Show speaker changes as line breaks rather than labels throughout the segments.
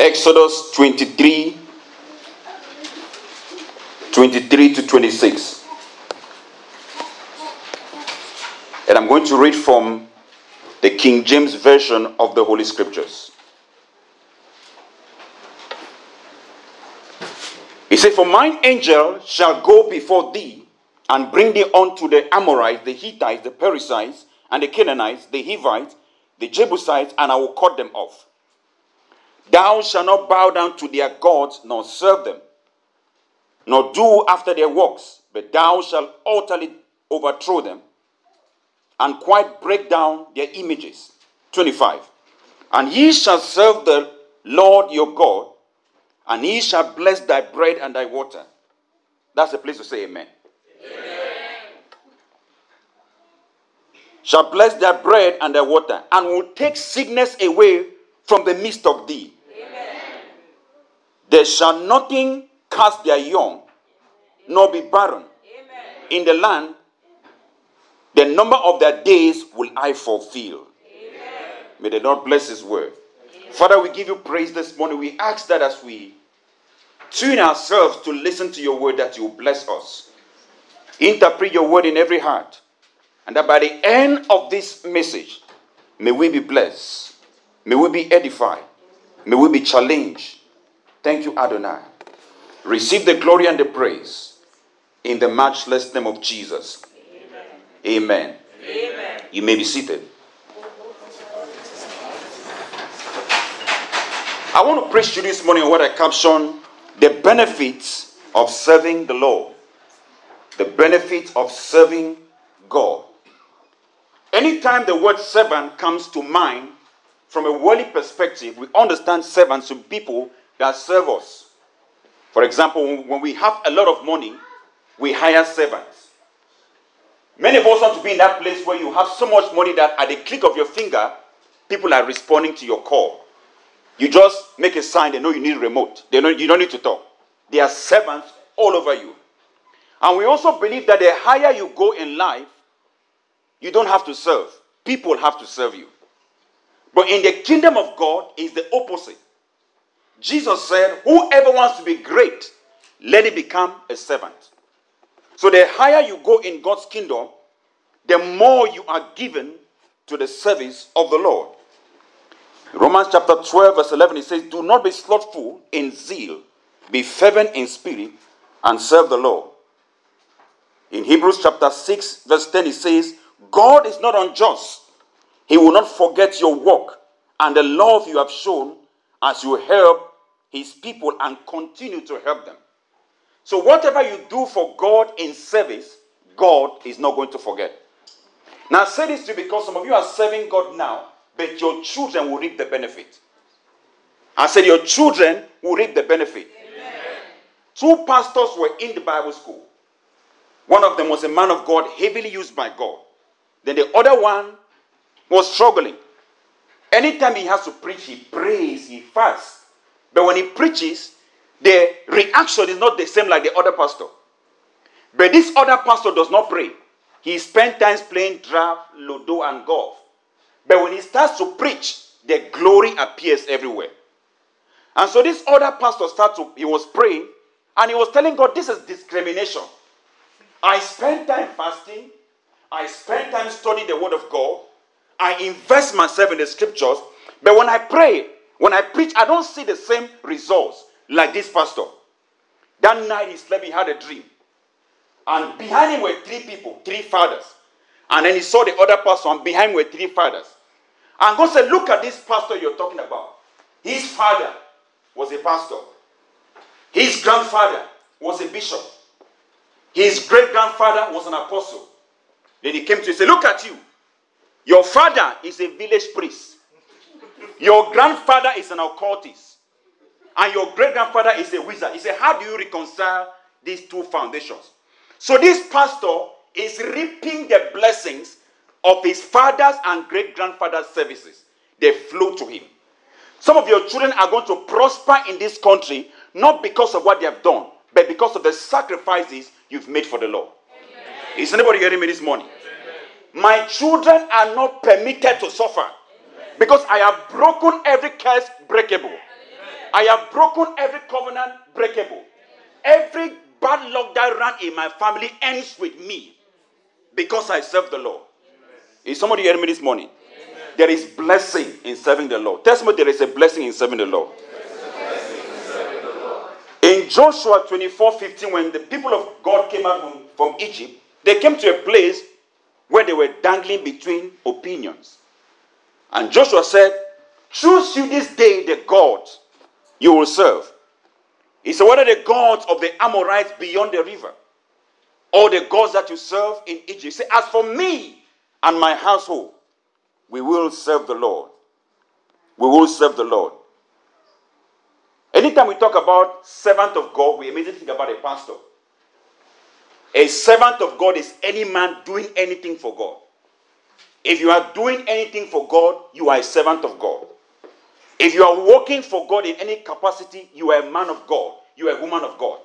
Exodus 23 23 to 26. And I'm going to read from the King James Version of the Holy Scriptures. He said, For mine angel shall go before thee and bring thee unto the Amorites, the Hittites, the Perizzites, and the Canaanites, the Hivites, the Jebusites, and I will cut them off. Thou shalt not bow down to their gods, nor serve them, nor do after their works, but thou shalt utterly overthrow them and quite break down their images. 25. And ye shall serve the Lord your God, and he shall bless thy bread and thy water. That's the place to say amen. amen. Shall bless thy bread and thy water, and will take sickness away from the midst of thee. Amen. There shall nothing cast their young, nor be barren Amen. in the land. The number of their days will I fulfill. Amen. May the Lord bless His word. Father, we give you praise this morning. We ask that as we tune ourselves to listen to your word, that you bless us. Interpret your word in every heart. And that by the end of this message, may we be blessed. May we be edified. May we be challenged. Thank you, Adonai. Receive the glory and the praise in the matchless name of Jesus. Amen. Amen. Amen. You may be seated. I want to preach to you this morning on what I caption the benefits of serving the Lord. The benefits of serving God. Anytime the word servant comes to mind, from a worldly perspective, we understand servants to people that serve us. For example, when we have a lot of money, we hire servants. Many of us want to be in that place where you have so much money that at the click of your finger, people are responding to your call. You just make a sign, they know you need remote. They know you don't need to talk. They are servants all over you. And we also believe that the higher you go in life, you don't have to serve. People have to serve you. But in the kingdom of God is the opposite. Jesus said, Whoever wants to be great, let it become a servant. So the higher you go in God's kingdom, the more you are given to the service of the Lord. Romans chapter 12, verse 11, it says, Do not be slothful in zeal, be fervent in spirit, and serve the Lord. In Hebrews chapter 6, verse 10, it says, God is not unjust. He will not forget your work and the love you have shown as you help his people and continue to help them. So, whatever you do for God in service, God is not going to forget. Now, I say this to you because some of you are serving God now, but your children will reap the benefit. I said, Your children will reap the benefit. Amen. Two pastors were in the Bible school. One of them was a man of God, heavily used by God. Then the other one was struggling. Anytime he has to preach, he prays, he fasts. But when he preaches, the reaction is not the same like the other pastor. But this other pastor does not pray. He spends time playing draft, ludo, and golf. But when he starts to preach, the glory appears everywhere. And so this other pastor started to, he was praying, and he was telling God, this is discrimination. I spend time fasting, I spend time studying the word of God, I invest myself in the scriptures, but when I pray, when I preach, I don't see the same results like this pastor. That night he slept, he had a dream. And behind him were three people, three fathers. And then he saw the other pastor, and behind him were three fathers. And God said, Look at this pastor you're talking about. His father was a pastor, his grandfather was a bishop, his great grandfather was an apostle. Then he came to him and said, Look at you. Your father is a village priest. Your grandfather is an occultist. And your great grandfather is a wizard. He said, How do you reconcile these two foundations? So this pastor is reaping the blessings of his father's and great grandfather's services. They flow to him. Some of your children are going to prosper in this country not because of what they have done, but because of the sacrifices you've made for the Lord. Amen. Is anybody hearing me this morning? My children are not permitted to suffer because I have broken every curse breakable. I have broken every covenant breakable. Every bad luck that ran in my family ends with me because I serve the Lord. Is somebody hearing me this morning? There is blessing in serving the Lord. Tell me there is a blessing in serving the Lord. In Joshua 24 15, when the people of God came out from, from Egypt, they came to a place where they were dangling between opinions. And Joshua said, Choose you this day the God you will serve. He said, What are the gods of the Amorites beyond the river? Or the gods that you serve in Egypt? Said, As for me and my household, we will serve the Lord. We will serve the Lord. Anytime we talk about servant of God, we immediately think about a pastor. A servant of God is any man doing anything for God. If you are doing anything for God, you are a servant of God. If you are working for God in any capacity, you are a man of God. You are a woman of God.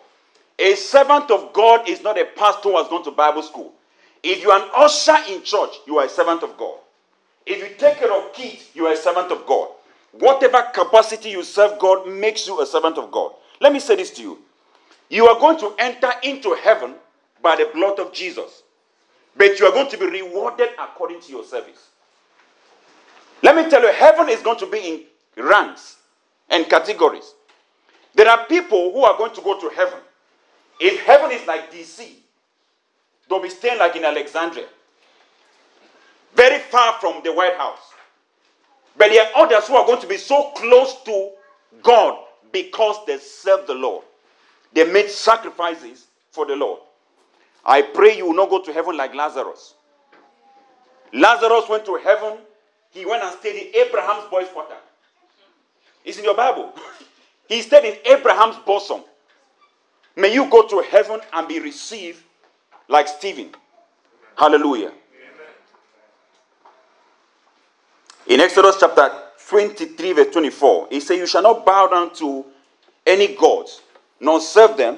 A servant of God is not a pastor who has gone to Bible school. If you are an usher in church, you are a servant of God. If you take care of kids, you are a servant of God. Whatever capacity you serve God makes you a servant of God. Let me say this to you. You are going to enter into heaven by the blood of Jesus, but you are going to be rewarded according to your service. Let me tell you, heaven is going to be in ranks and categories. There are people who are going to go to heaven. If heaven is like DC, they'll be staying like in Alexandria, very far from the White House. But there are others who are going to be so close to God because they serve the Lord. They made sacrifices for the Lord. I pray you will not go to heaven like Lazarus. Lazarus went to heaven. He went and stayed in Abraham's boy's quarter. It's in your Bible. he stayed in Abraham's bosom. May you go to heaven and be received like Stephen. Hallelujah. In Exodus chapter 23, verse 24, he said, You shall not bow down to any gods, nor serve them.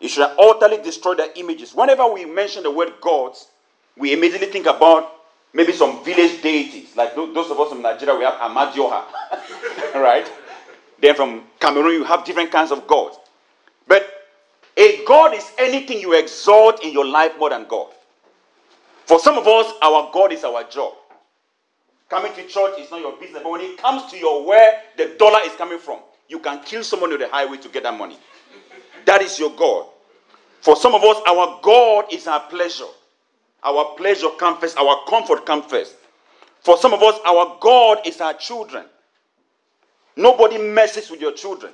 You should utterly destroy their images. Whenever we mention the word gods, we immediately think about maybe some village deities. Like those of us from Nigeria, we have Amadioha, right? Then from Cameroon, you have different kinds of gods. But a God is anything you exalt in your life more than God. For some of us, our God is our job. Coming to church is not your business. But when it comes to your where the dollar is coming from, you can kill someone on the highway to get that money. That is your God. For some of us, our God is our pleasure. Our pleasure comes first, our comfort comes first. For some of us, our God is our children. Nobody messes with your children.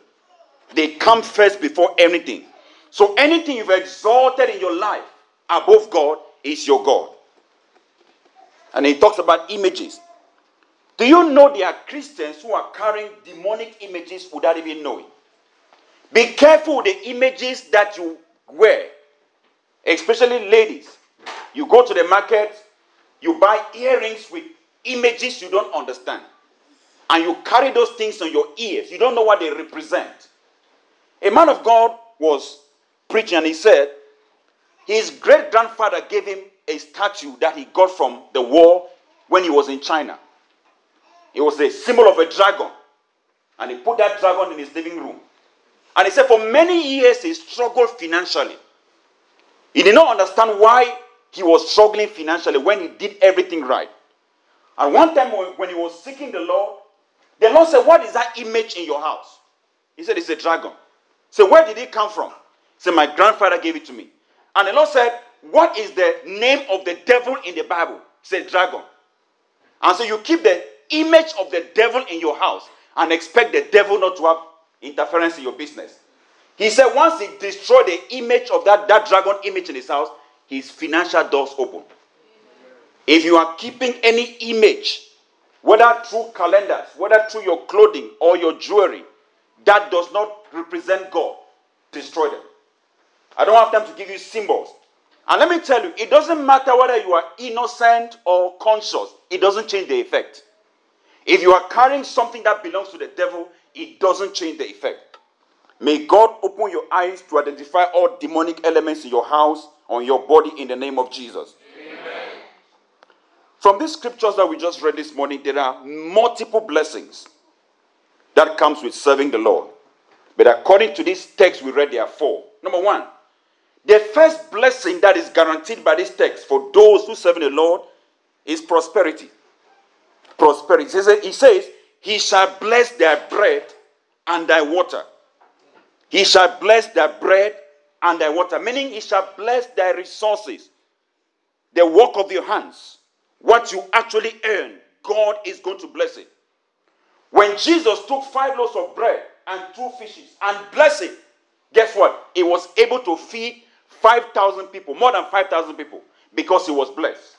They come first before anything. So anything you've exalted in your life above God is your God. And he talks about images. Do you know there are Christians who are carrying demonic images without even knowing? Be careful the images that you wear, especially ladies. You go to the market, you buy earrings with images you don't understand, and you carry those things on your ears. You don't know what they represent. A man of God was preaching, and he said his great grandfather gave him a statue that he got from the war when he was in China. It was a symbol of a dragon. And he put that dragon in his living room. And he said, for many years, he struggled financially. He did not understand why he was struggling financially when he did everything right. And one time when he was seeking the Lord, the Lord said, What is that image in your house? He said, It's a dragon. So where did it come from? He said, My grandfather gave it to me. And the Lord said, What is the name of the devil in the Bible? He said, Dragon. And so you keep the image of the devil in your house and expect the devil not to have interference in your business. He said once he destroyed the image of that, that dragon image in his house, his financial doors open. If you are keeping any image, whether through calendars, whether through your clothing or your jewelry, that does not represent God, destroy them. I don't have time to give you symbols. And let me tell you, it doesn't matter whether you are innocent or conscious, it doesn't change the effect. If you are carrying something that belongs to the devil, it doesn't change the effect. May God open your eyes to identify all demonic elements in your house, on your body, in the name of Jesus. Amen. From these scriptures that we just read this morning, there are multiple blessings. that comes with serving the Lord. But according to this text we read, there are four. Number one, the first blessing that is guaranteed by this text for those who serve the Lord is prosperity. Prosperity. He says, He shall bless their bread and thy water. He shall bless their bread and thy water, meaning He shall bless their resources, the work of your hands, what you actually earn. God is going to bless it. When Jesus took five loaves of bread and two fishes and blessed it, guess what? He was able to feed 5,000 people, more than 5,000 people, because he was blessed.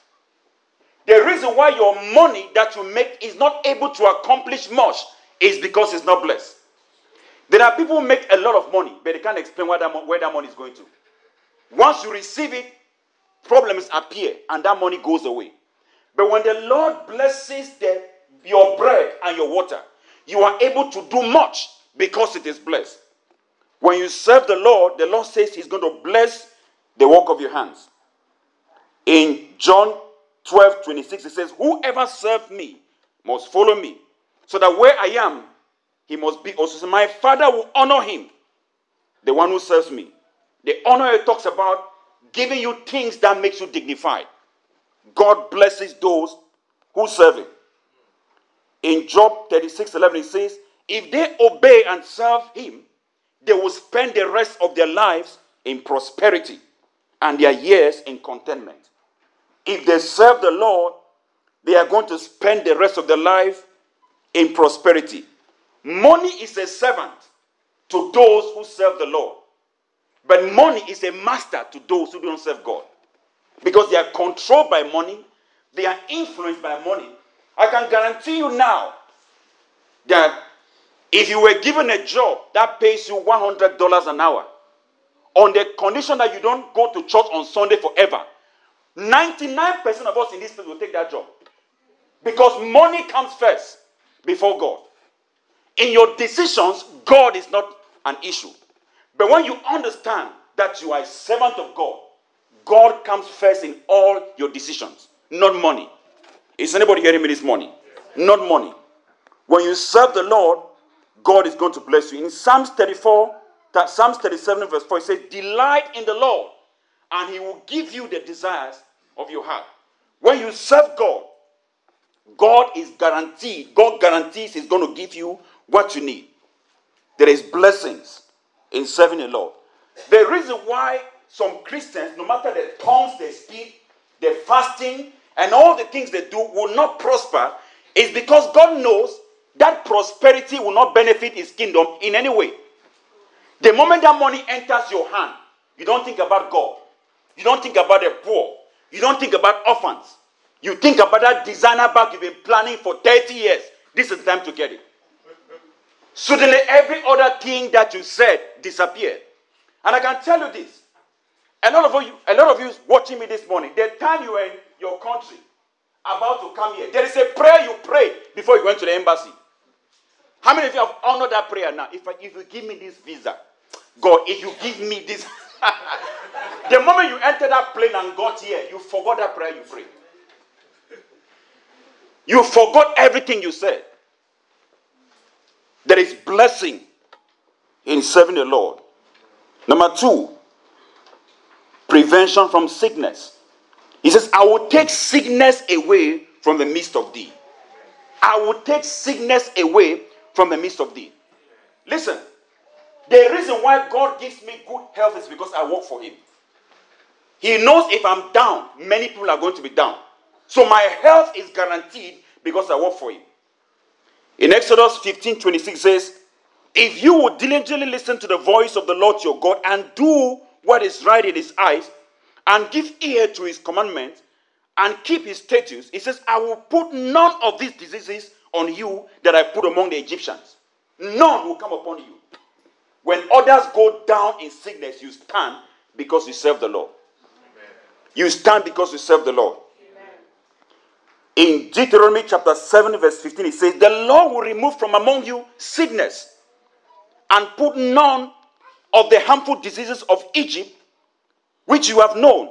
The reason why your money that you make is not able to accomplish much is because it's not blessed. There are people who make a lot of money, but they can't explain where that, where that money is going to. Once you receive it, problems appear and that money goes away. But when the Lord blesses the, your bread and your water, you are able to do much because it is blessed. When you serve the Lord, the Lord says He's going to bless the work of your hands. In John 12 26, it says, Whoever serves me must follow me, so that where I am, he must be also. So my Father will honor him, the one who serves me. The honor it talks about giving you things that makes you dignified. God blesses those who serve him. In Job 36 11, it says, If they obey and serve him, they will spend the rest of their lives in prosperity and their years in contentment. If they serve the Lord, they are going to spend the rest of their life in prosperity. Money is a servant to those who serve the Lord, but money is a master to those who don't serve God because they are controlled by money, they are influenced by money. I can guarantee you now that if you were given a job that pays you $100 an hour, on the condition that you don't go to church on Sunday forever, 99% of us in this place will take that job. Because money comes first before God. In your decisions, God is not an issue. But when you understand that you are a servant of God, God comes first in all your decisions, not money. Is anybody hearing me this morning? Not money. When you serve the Lord, God is going to bless you. In Psalms 34, Psalms 37, verse 4, it says, Delight in the Lord, and he will give you the desires of your heart. When you serve God, God is guaranteed, God guarantees He's going to give you what you need. There is blessings in serving the Lord. The reason why some Christians, no matter the tongues they speak, the fasting, and all the things they do, will not prosper is because God knows that prosperity will not benefit His kingdom in any way. The moment that money enters your hand, you don't think about God. You don't think about the poor. You don't think about orphans. You think about that designer bag you've been planning for 30 years. This is the time to get it. Suddenly, every other thing that you said disappeared. And I can tell you this. A lot of you, a lot of you watching me this morning, the time you were in your country about to come here, there is a prayer you prayed before you went to the embassy. How many of you have honored that prayer now? If, I, if you give me this visa, God, if you give me this. The moment you entered that plane and got here, you forgot that prayer you prayed. You forgot everything you said. There is blessing in serving the Lord. Number two, prevention from sickness. He says, I will take sickness away from the midst of thee. I will take sickness away from the midst of thee. Listen, the reason why God gives me good health is because I work for Him. He knows if I'm down, many people are going to be down. So my health is guaranteed because I work for Him. In Exodus 15 26 says, If you will diligently listen to the voice of the Lord your God and do what is right in His eyes, and give ear to His commandments, and keep His statutes, He says, I will put none of these diseases on you that I put among the Egyptians. None will come upon you. When others go down in sickness, you stand because you serve the Lord. Amen. You stand because you serve the Lord. Amen. In Deuteronomy chapter 7, verse 15, it says, The Lord will remove from among you sickness and put none of the harmful diseases of Egypt, which you have known.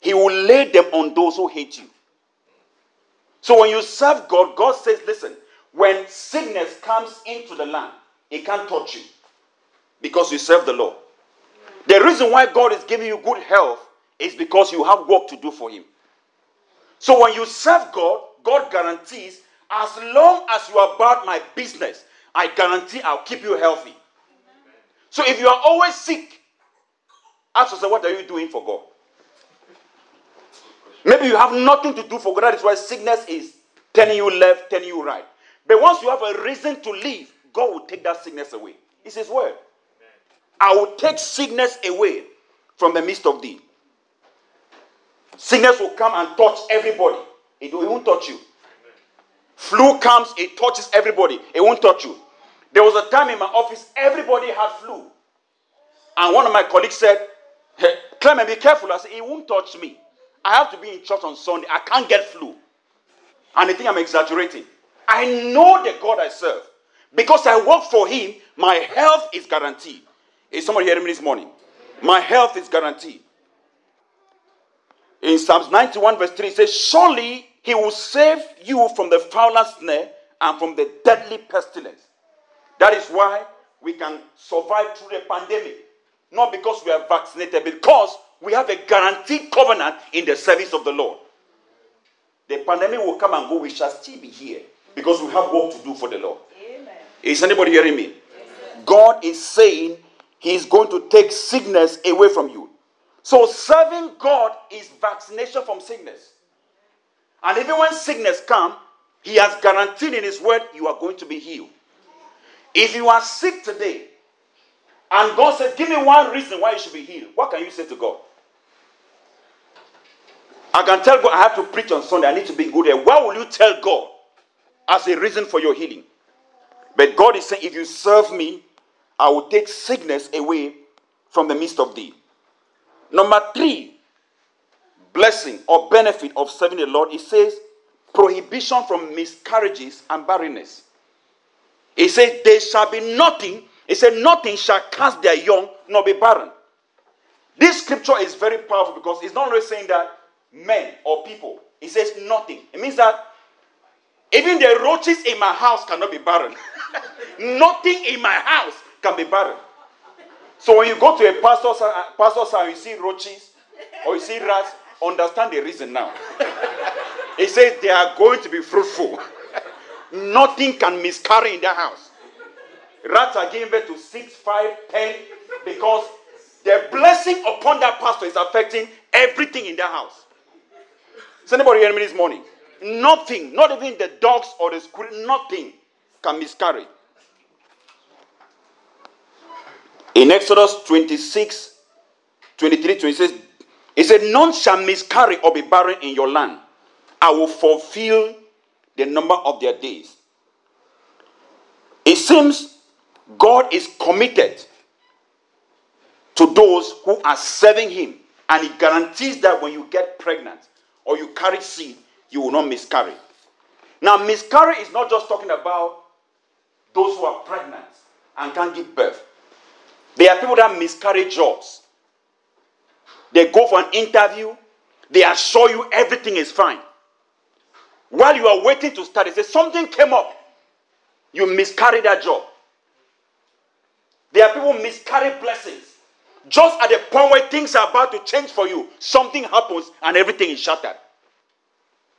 He will lay them on those who hate you. So when you serve God, God says, Listen, when sickness comes into the land, it can't touch you because you serve the Lord. The reason why God is giving you good health is because you have work to do for Him. So when you serve God, God guarantees, as long as you are about my business, I guarantee I'll keep you healthy. So if you are always sick, ask yourself, what are you doing for God? Maybe you have nothing to do for God. That is why sickness is turning you left, turning you right. But once you have a reason to live, God will take that sickness away. It's His word. I will take sickness away from the midst of thee. Sickness will come and touch everybody. It won't touch you. Flu comes, it touches everybody. It won't touch you. There was a time in my office, everybody had flu. And one of my colleagues said, hey, Clement, be careful. I said, it won't touch me. I have to be in church on Sunday. I can't get flu. And they think I'm exaggerating. I know the God I serve. Because I work for Him, my health is guaranteed. Is somebody hearing me this morning? My health is guaranteed. In Psalms 91, verse 3, it says, Surely He will save you from the fowler's snare and from the deadly pestilence. That is why we can survive through the pandemic. Not because we are vaccinated, because we have a guaranteed covenant in the service of the Lord. The pandemic will come and go, we shall still be here because we have work to do for the Lord. Is anybody hearing me? God is saying He is going to take sickness away from you. So, serving God is vaccination from sickness. And even when sickness comes, He has guaranteed in His word you are going to be healed. If you are sick today, and God said, Give me one reason why you should be healed, what can you say to God? I can tell God I have to preach on Sunday. I need to be good There. What will you tell God as a reason for your healing? But God is saying, if you serve me, I will take sickness away from the midst of thee. Number three, blessing or benefit of serving the Lord, it says prohibition from miscarriages and barrenness. It says, There shall be nothing, it said, Nothing shall cast their young nor be barren. This scripture is very powerful because it's not only saying that men or people. He says nothing. It means that even the roaches in my house cannot be barren. nothing in my house can be barren. So when you go to a pastor's, uh, pastor's house, and you see roaches or you see rats, understand the reason now. he says they are going to be fruitful. Nothing can miscarry in their house. Rats are giving birth to six, five, ten, because the blessing upon that pastor is affecting everything in their house. Is anybody hearing me this morning? Nothing, not even the dogs or the squirrel, nothing can miscarry. In Exodus 26, 23, 26, it said, None shall miscarry or be barren in your land. I will fulfill the number of their days. It seems God is committed to those who are serving Him, and He guarantees that when you get pregnant, or you carry seed, you will not miscarry. Now, miscarry is not just talking about those who are pregnant and can't give birth. There are people that miscarry jobs. They go for an interview, they assure you everything is fine. While you are waiting to they say something came up. You miscarry that job. There are people miscarry blessings. Just at the point where things are about to change for you, something happens and everything is shattered.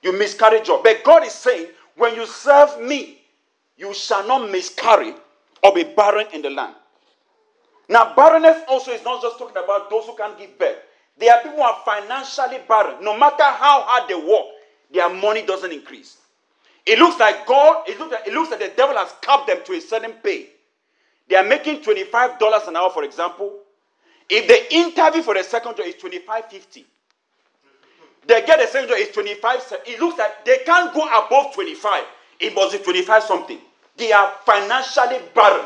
You miscarry job. But God is saying, when you serve me, you shall not miscarry or be barren in the land. Now, barrenness also is not just talking about those who can't give birth. There are people who are financially barren. No matter how hard they work, their money doesn't increase. It looks like God, it looks like, it looks like the devil has capped them to a certain pay. They are making $25 an hour, for example. If the interview for the second job is 25.50, they get the second job is 25. It looks like they can't go above 25. It must be 25 something. They are financially barren.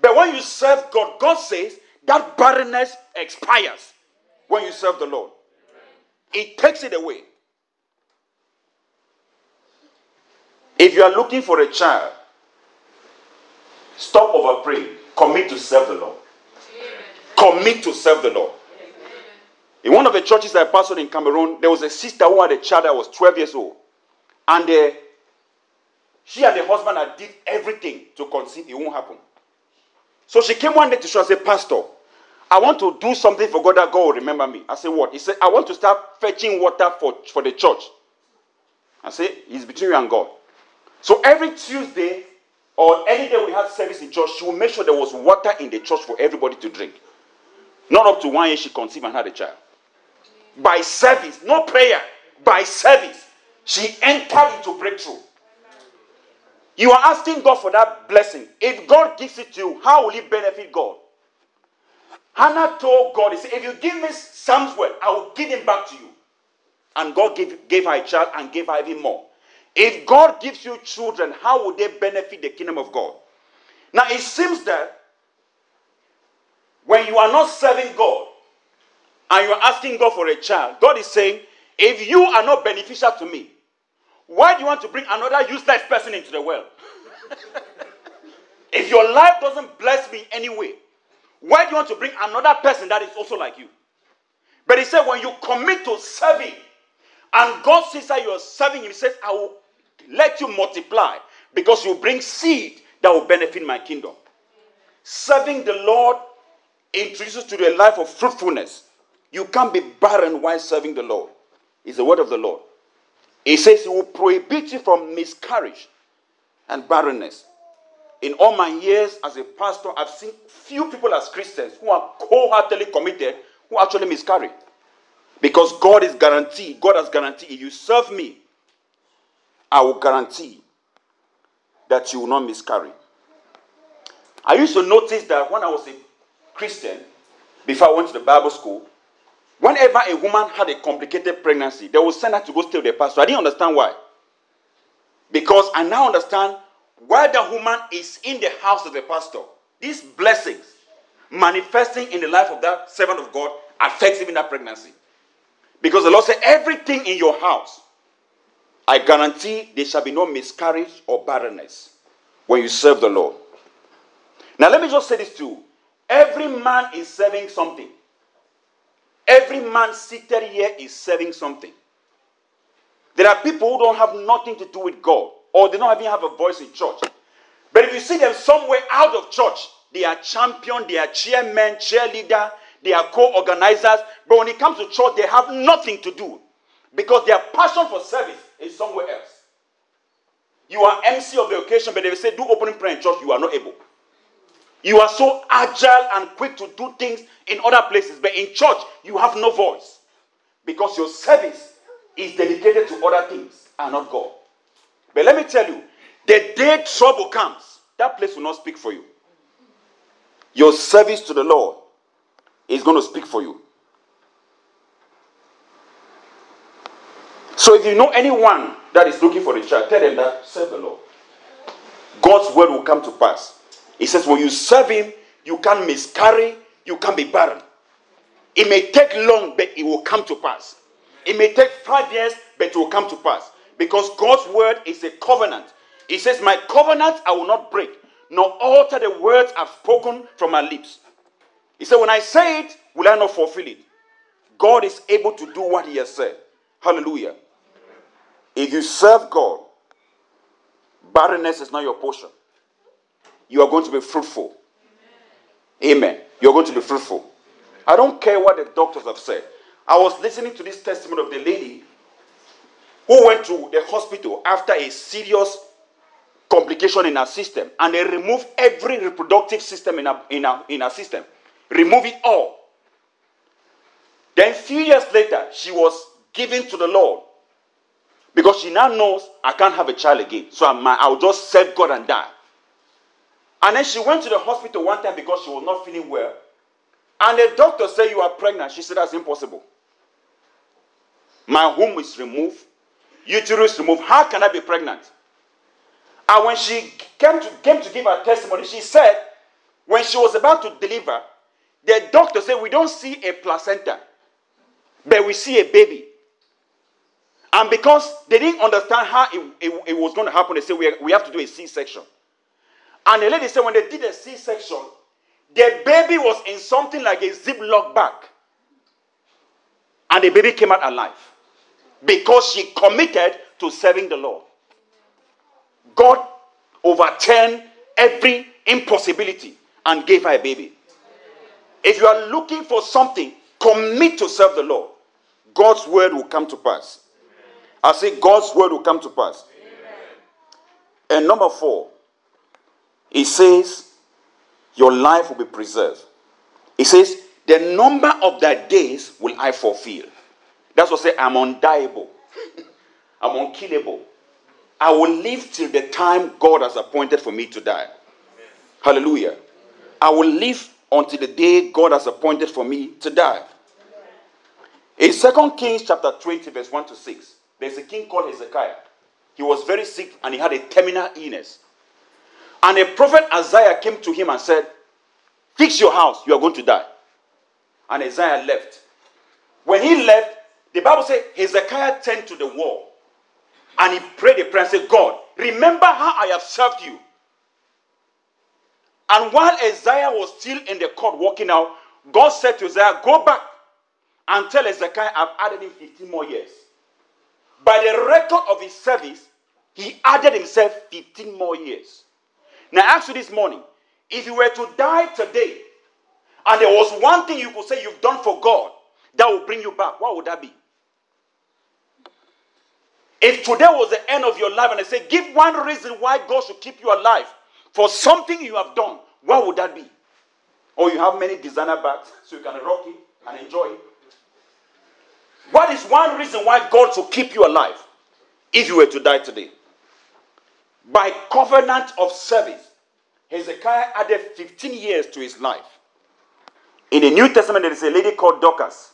But when you serve God, God says that barrenness expires when you serve the Lord. It takes it away. If you are looking for a child, stop over praying. Commit to serve the Lord. Commit to serve the Lord. In one of the churches I pastored in Cameroon, there was a sister who had a child that was 12 years old. And the, She and the husband had did everything to conceive. It won't happen. So she came one day to church and said, Pastor, I want to do something for God that God will remember me. I said, What? He said, I want to start fetching water for, for the church. I said, It's between you and God. So every Tuesday or any day we had service in church, she would make sure there was water in the church for everybody to drink. Not up to one year she conceived and had a child. By service, no prayer, by service, she entered into breakthrough. You are asking God for that blessing. If God gives it to you, how will it benefit God? Hannah told God, He said, If you give me Samuel, I will give him back to you. And God gave, gave her a child and gave her even more. If God gives you children, how will they benefit the kingdom of God? Now, it seems that when you are not serving God and you are asking God for a child, God is saying, If you are not beneficial to me, why do you want to bring another useless person into the world? if your life doesn't bless me anyway, why do you want to bring another person that is also like you? But he said, when you commit to serving, and God sees that you are serving him, he says, I will let you multiply because you bring seed that will benefit my kingdom. Serving the Lord introduces to the life of fruitfulness. You can't be barren while serving the Lord. It's the word of the Lord. He says he will prohibit you from miscarriage and barrenness. In all my years as a pastor, I've seen few people as Christians who are wholeheartedly committed who actually miscarry. Because God is guaranteed, God has guaranteed, if you serve me, I will guarantee that you will not miscarry. I used to notice that when I was a Christian, before I went to the Bible school, whenever a woman had a complicated pregnancy, they would send her to go stay with the pastor. I didn't understand why. Because I now understand why the woman is in the house of the pastor. These blessings manifesting in the life of that servant of God affects even that pregnancy. Because the Lord said, everything in your house, I guarantee there shall be no miscarriage or barrenness when you serve the Lord. Now, let me just say this too. Every man is serving something. Every man seated here is serving something. There are people who don't have nothing to do with God, or they don't even have a voice in church. But if you see them somewhere out of church, they are champion, they are chairman, cheerleader, they are co-organizers. But when it comes to church, they have nothing to do because their passion for service is somewhere else. You are MC of the occasion, but they say do opening prayer in church, you are not able. You are so agile and quick to do things in other places, but in church, you have no voice because your service is dedicated to other things and not God. But let me tell you, the day trouble comes, that place will not speak for you. Your service to the Lord is going to speak for you. So if you know anyone that is looking for a child, tell them that serve the Lord. God's word will come to pass. He says, when you serve Him, you can't miscarry, you can't be barren. It may take long, but it will come to pass. It may take five years, but it will come to pass. Because God's word is a covenant. He says, My covenant I will not break, nor alter the words I've spoken from my lips. He said, When I say it, will I not fulfill it? God is able to do what He has said. Hallelujah. If you serve God, barrenness is not your portion you are going to be fruitful. Amen. You're going to be fruitful. I don't care what the doctors have said. I was listening to this testimony of the lady who went to the hospital after a serious complication in her system and they removed every reproductive system in her, in her, in her system. Remove it all. Then, a few years later, she was given to the Lord because she now knows I can't have a child again. So I'm, I'll just serve God and die. And then she went to the hospital one time because she was not feeling well. And the doctor said, You are pregnant. She said, That's impossible. My womb is removed, uterus removed. How can I be pregnant? And when she came to, came to give her testimony, she said, when she was about to deliver, the doctor said, We don't see a placenta, but we see a baby. And because they didn't understand how it, it, it was going to happen, they said, we, we have to do a C section. And the lady said when they did a C section, the baby was in something like a ziplock bag. And the baby came out alive because she committed to serving the Lord. God overturned every impossibility and gave her a baby. If you are looking for something, commit to serve the Lord. God's word will come to pass. I say God's word will come to pass. And number four, he says, Your life will be preserved. He says, The number of thy days will I fulfill. That's what say I'm undiable. I'm unkillable. I will live till the time God has appointed for me to die. Hallelujah. I will live until the day God has appointed for me to die. In 2 Kings chapter 20, verse 1 to 6, there's a king called Hezekiah. He was very sick and he had a terminal illness. And a prophet Isaiah came to him and said, Fix your house, you are going to die. And Isaiah left. When he left, the Bible says Hezekiah turned to the wall and he prayed a prayer and said, God, remember how I have served you. And while Isaiah was still in the court walking out, God said to Isaiah, Go back and tell Hezekiah I've added him 15 more years. By the record of his service, he added himself 15 more years. Now, ask you this morning if you were to die today, and there was one thing you could say you've done for God that will bring you back, what would that be? If today was the end of your life and I say, give one reason why God should keep you alive for something you have done, what would that be? Or you have many designer bags so you can rock it and enjoy it. What is one reason why God should keep you alive if you were to die today? By covenant of service, Hezekiah added 15 years to his life. In the New Testament, there is a lady called Dorcas.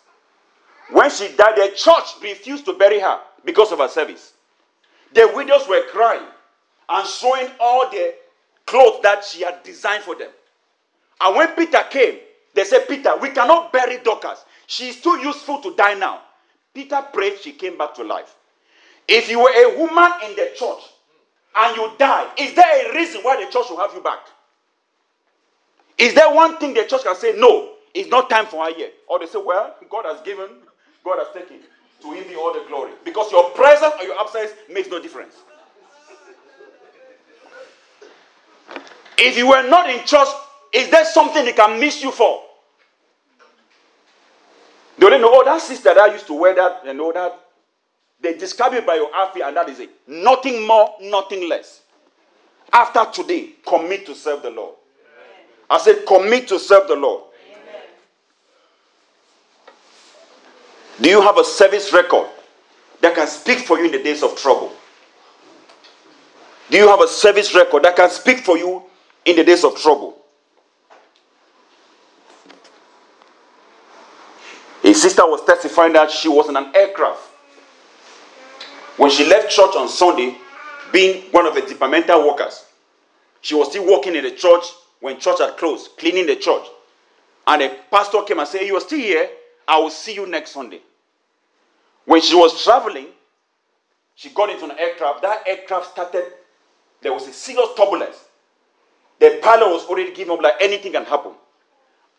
When she died, the church refused to bury her because of her service. The widows were crying and showing all the clothes that she had designed for them. And when Peter came, they said, Peter, we cannot bury Dorcas. She is too useful to die now. Peter prayed, she came back to life. If you were a woman in the church and you die, is there a reason why the church will have you back? Is there one thing the church can say, no, it's not time for her yet? Or they say, well, God has given, God has taken. To him be all the glory. Because your presence or your absence makes no difference. If you were not in church, is there something they can miss you for? They only know, oh, that sister that used to wear that and all that. They describe it by your outfit, and that is it. Nothing more, nothing less. After today, commit to serve the Lord. I said, commit to serve the Lord. Amen. Do you have a service record that can speak for you in the days of trouble? Do you have a service record that can speak for you in the days of trouble? A sister was testifying that she was in an aircraft. When she left church on Sunday, being one of the departmental workers, she was still working in the church when church had closed, cleaning the church. And a pastor came and said, You are still here. I will see you next Sunday. When she was traveling, she got into an aircraft. That aircraft started, there was a serious turbulence. The pilot was already giving up, like anything can happen.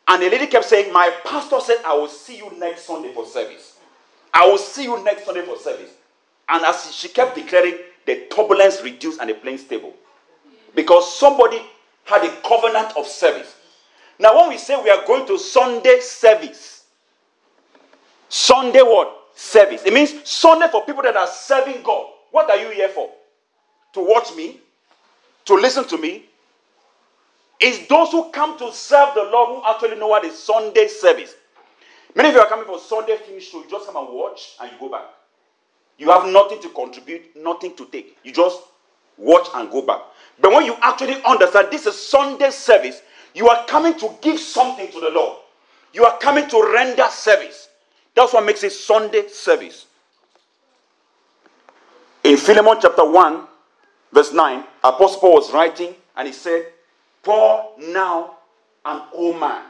And the lady kept saying, My pastor said, I will see you next Sunday for service. I will see you next Sunday for service. And as she kept declaring, the turbulence reduced and the plane stable. Because somebody had a covenant of service. Now, when we say we are going to Sunday service, Sunday what? Service. It means Sunday for people that are serving God. What are you here for? To watch me? To listen to me? It's those who come to serve the Lord who actually know what is Sunday service. Many of you are coming for Sunday finish show. You just come and watch and you go back. You have nothing to contribute, nothing to take. You just watch and go back. But when you actually understand this is Sunday service, you are coming to give something to the Lord. You are coming to render service. That's what makes it Sunday service. In Philemon chapter 1, verse 9, Apostle Paul was writing and he said, Paul, now an old man.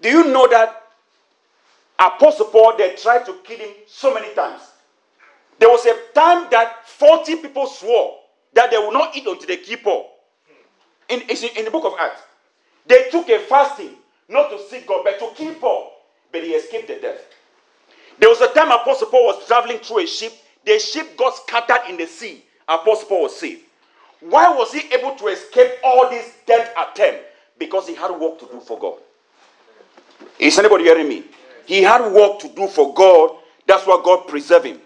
Do you know that Apostle Paul, they tried to kill him so many times? There was a time that 40 people swore that they will not eat until they keep Paul. In, in the book of Acts. They took a fasting, not to seek God, but to keep Paul. But he escaped the death. There was a time Apostle Paul was traveling through a ship. The ship got scattered in the sea Apostle Paul was saved. Why was he able to escape all this death attempt? Because he had work to do for God. Is anybody hearing me? He had work to do for God. That's why God preserved him.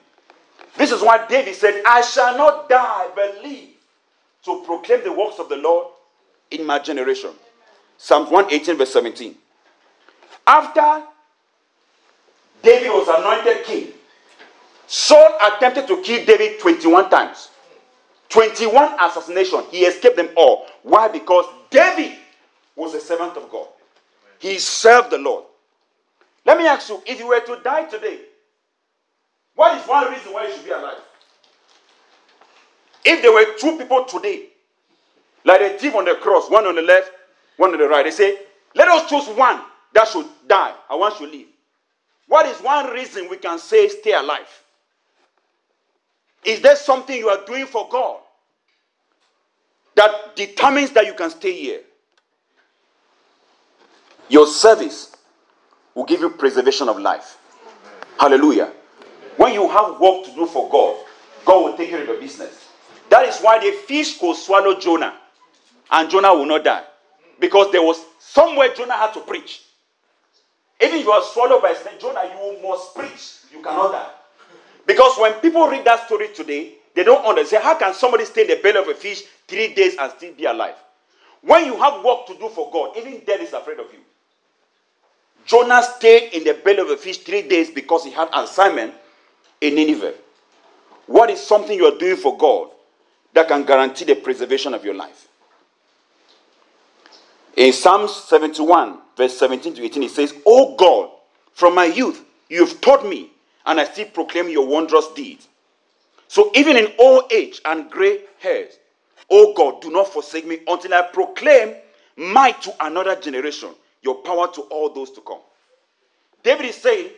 This is why David said, I shall not die, but live to proclaim the works of the Lord in my generation. Psalms 118, verse 17. After David was anointed king, Saul attempted to kill David 21 times. 21 assassination. He escaped them all. Why? Because David was a servant of God. He served the Lord. Let me ask you if you were to die today, what is one reason why you should be alive? If there were two people today, like a thief on the cross, one on the left, one on the right, they say, let us choose one that should die and one should live. What is one reason we can say stay alive? Is there something you are doing for God that determines that you can stay here? Your service will give you preservation of life. Hallelujah. When you have work to do for God, God will take care of your business. That is why the fish could swallow Jonah, and Jonah will not die. Because there was somewhere Jonah had to preach. Even if you are swallowed by a snake, Jonah, you must preach. You cannot die. Because when people read that story today, they don't understand. How can somebody stay in the belly of a fish three days and still be alive? When you have work to do for God, even death is afraid of you. Jonah stayed in the belly of a fish three days because he had assignment in Nineveh. What is something you are doing for God that can guarantee the preservation of your life? In Psalms 71, verse 17 to 18, it says, Oh God, from my youth you have taught me, and I still proclaim your wondrous deeds. So even in old age and gray hairs, oh God, do not forsake me until I proclaim might to another generation, your power to all those to come. David is saying,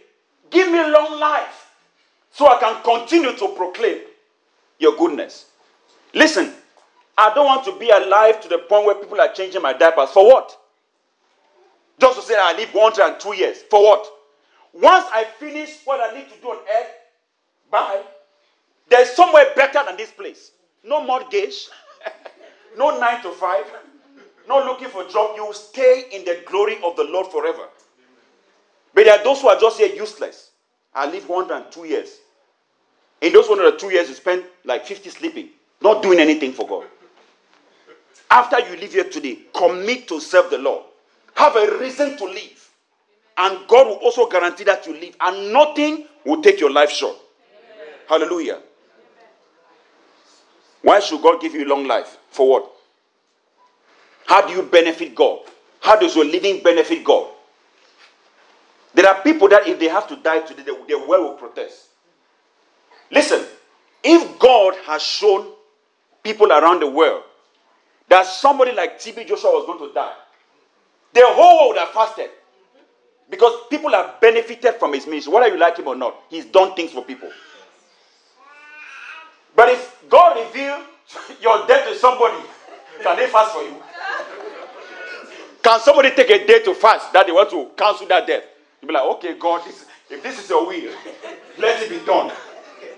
Give me long life so I can continue to proclaim your goodness. Listen, I don't want to be alive to the point where people are changing my diapers. For what? Just to say I live 102 years. For what? Once I finish what I need to do on earth, bye. There's somewhere better than this place. No mortgage, no nine to five, no looking for job. You stay in the glory of the Lord forever. But there are those who are just here useless. I live 102 years. In those 102 years, you spend like 50 sleeping, not doing anything for God. After you leave here today, commit to serve the Lord. Have a reason to live. And God will also guarantee that you live. And nothing will take your life short. Amen. Hallelujah. Amen. Why should God give you long life? For what? How do you benefit God? How does your living benefit God? There are people that if they have to die today, their well will protest. Listen, if God has shown people around the world that somebody like TB Joshua was going to die, the whole world would have fasted. Because people have benefited from his ministry, whether you like him or not. He's done things for people. But if God reveal your death to somebody, can they fast for you? Can somebody take a day to fast that they want to cancel that death? You'll be like, okay, God, this, if this is your will, let it be done.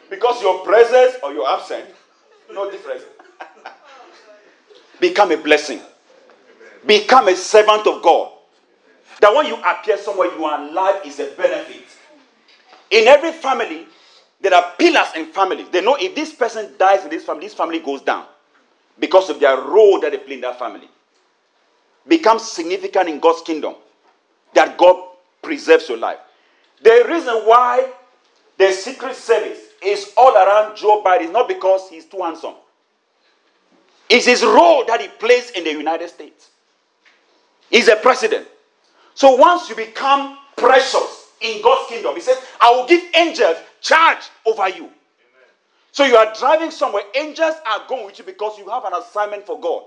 Because your presence or your absence, no difference. Become a blessing. Become a servant of God. That when you appear somewhere, you are alive is a benefit. In every family, there are pillars in families. They know if this person dies in this family, this family goes down because of their role that they play in that family. Become significant in God's kingdom. That God preserves your life. The reason why the Secret Service is all around Joe Biden is not because he's too handsome. It's his role that he plays in the United States. He's a president. So once you become precious in God's kingdom, he says, I will give angels charge over you. Amen. So you are driving somewhere, angels are going with you because you have an assignment for God.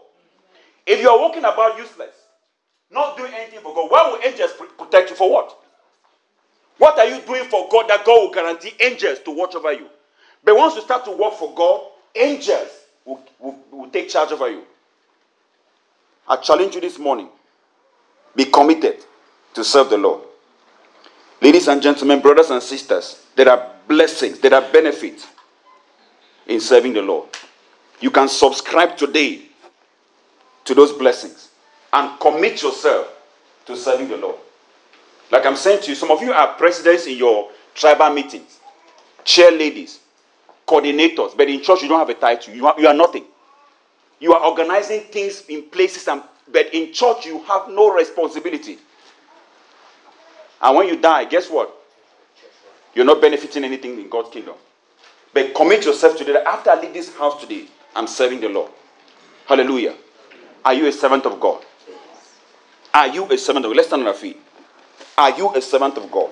If you are walking about useless, anything for God, why will angels protect you for what? What are you doing for God that God will guarantee angels to watch over you? But once you start to work for God, angels will, will, will take charge over you. I challenge you this morning be committed to serve the Lord. Ladies and gentlemen, brothers and sisters, there are blessings, there are benefits in serving the Lord. You can subscribe today to those blessings and commit yourself to serving the Lord. Like I'm saying to you, some of you are presidents in your tribal meetings, chair ladies, coordinators, but in church you don't have a title. You are, you are nothing. You are organizing things in places, and, but in church you have no responsibility. And when you die, guess what? You're not benefiting anything in God's kingdom. But commit yourself today that after I leave this house today, I'm serving the Lord. Hallelujah. Are you a servant of God? Are you a servant of God? Let's stand on our feet. Are you a servant of God?